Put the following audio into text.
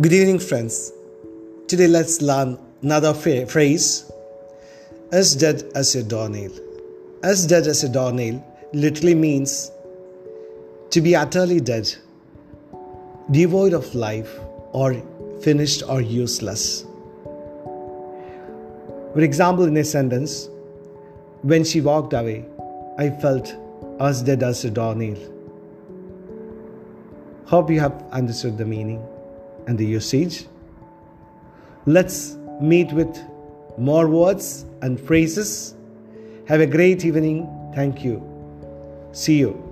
Good evening, friends. Today, let's learn another phrase as dead as a doornail. As dead as a doornail literally means to be utterly dead, devoid of life, or finished or useless. For example, in a sentence, when she walked away, I felt as dead as a doornail. Hope you have understood the meaning and the usage. Let's meet with more words and phrases. Have a great evening. Thank you. See you.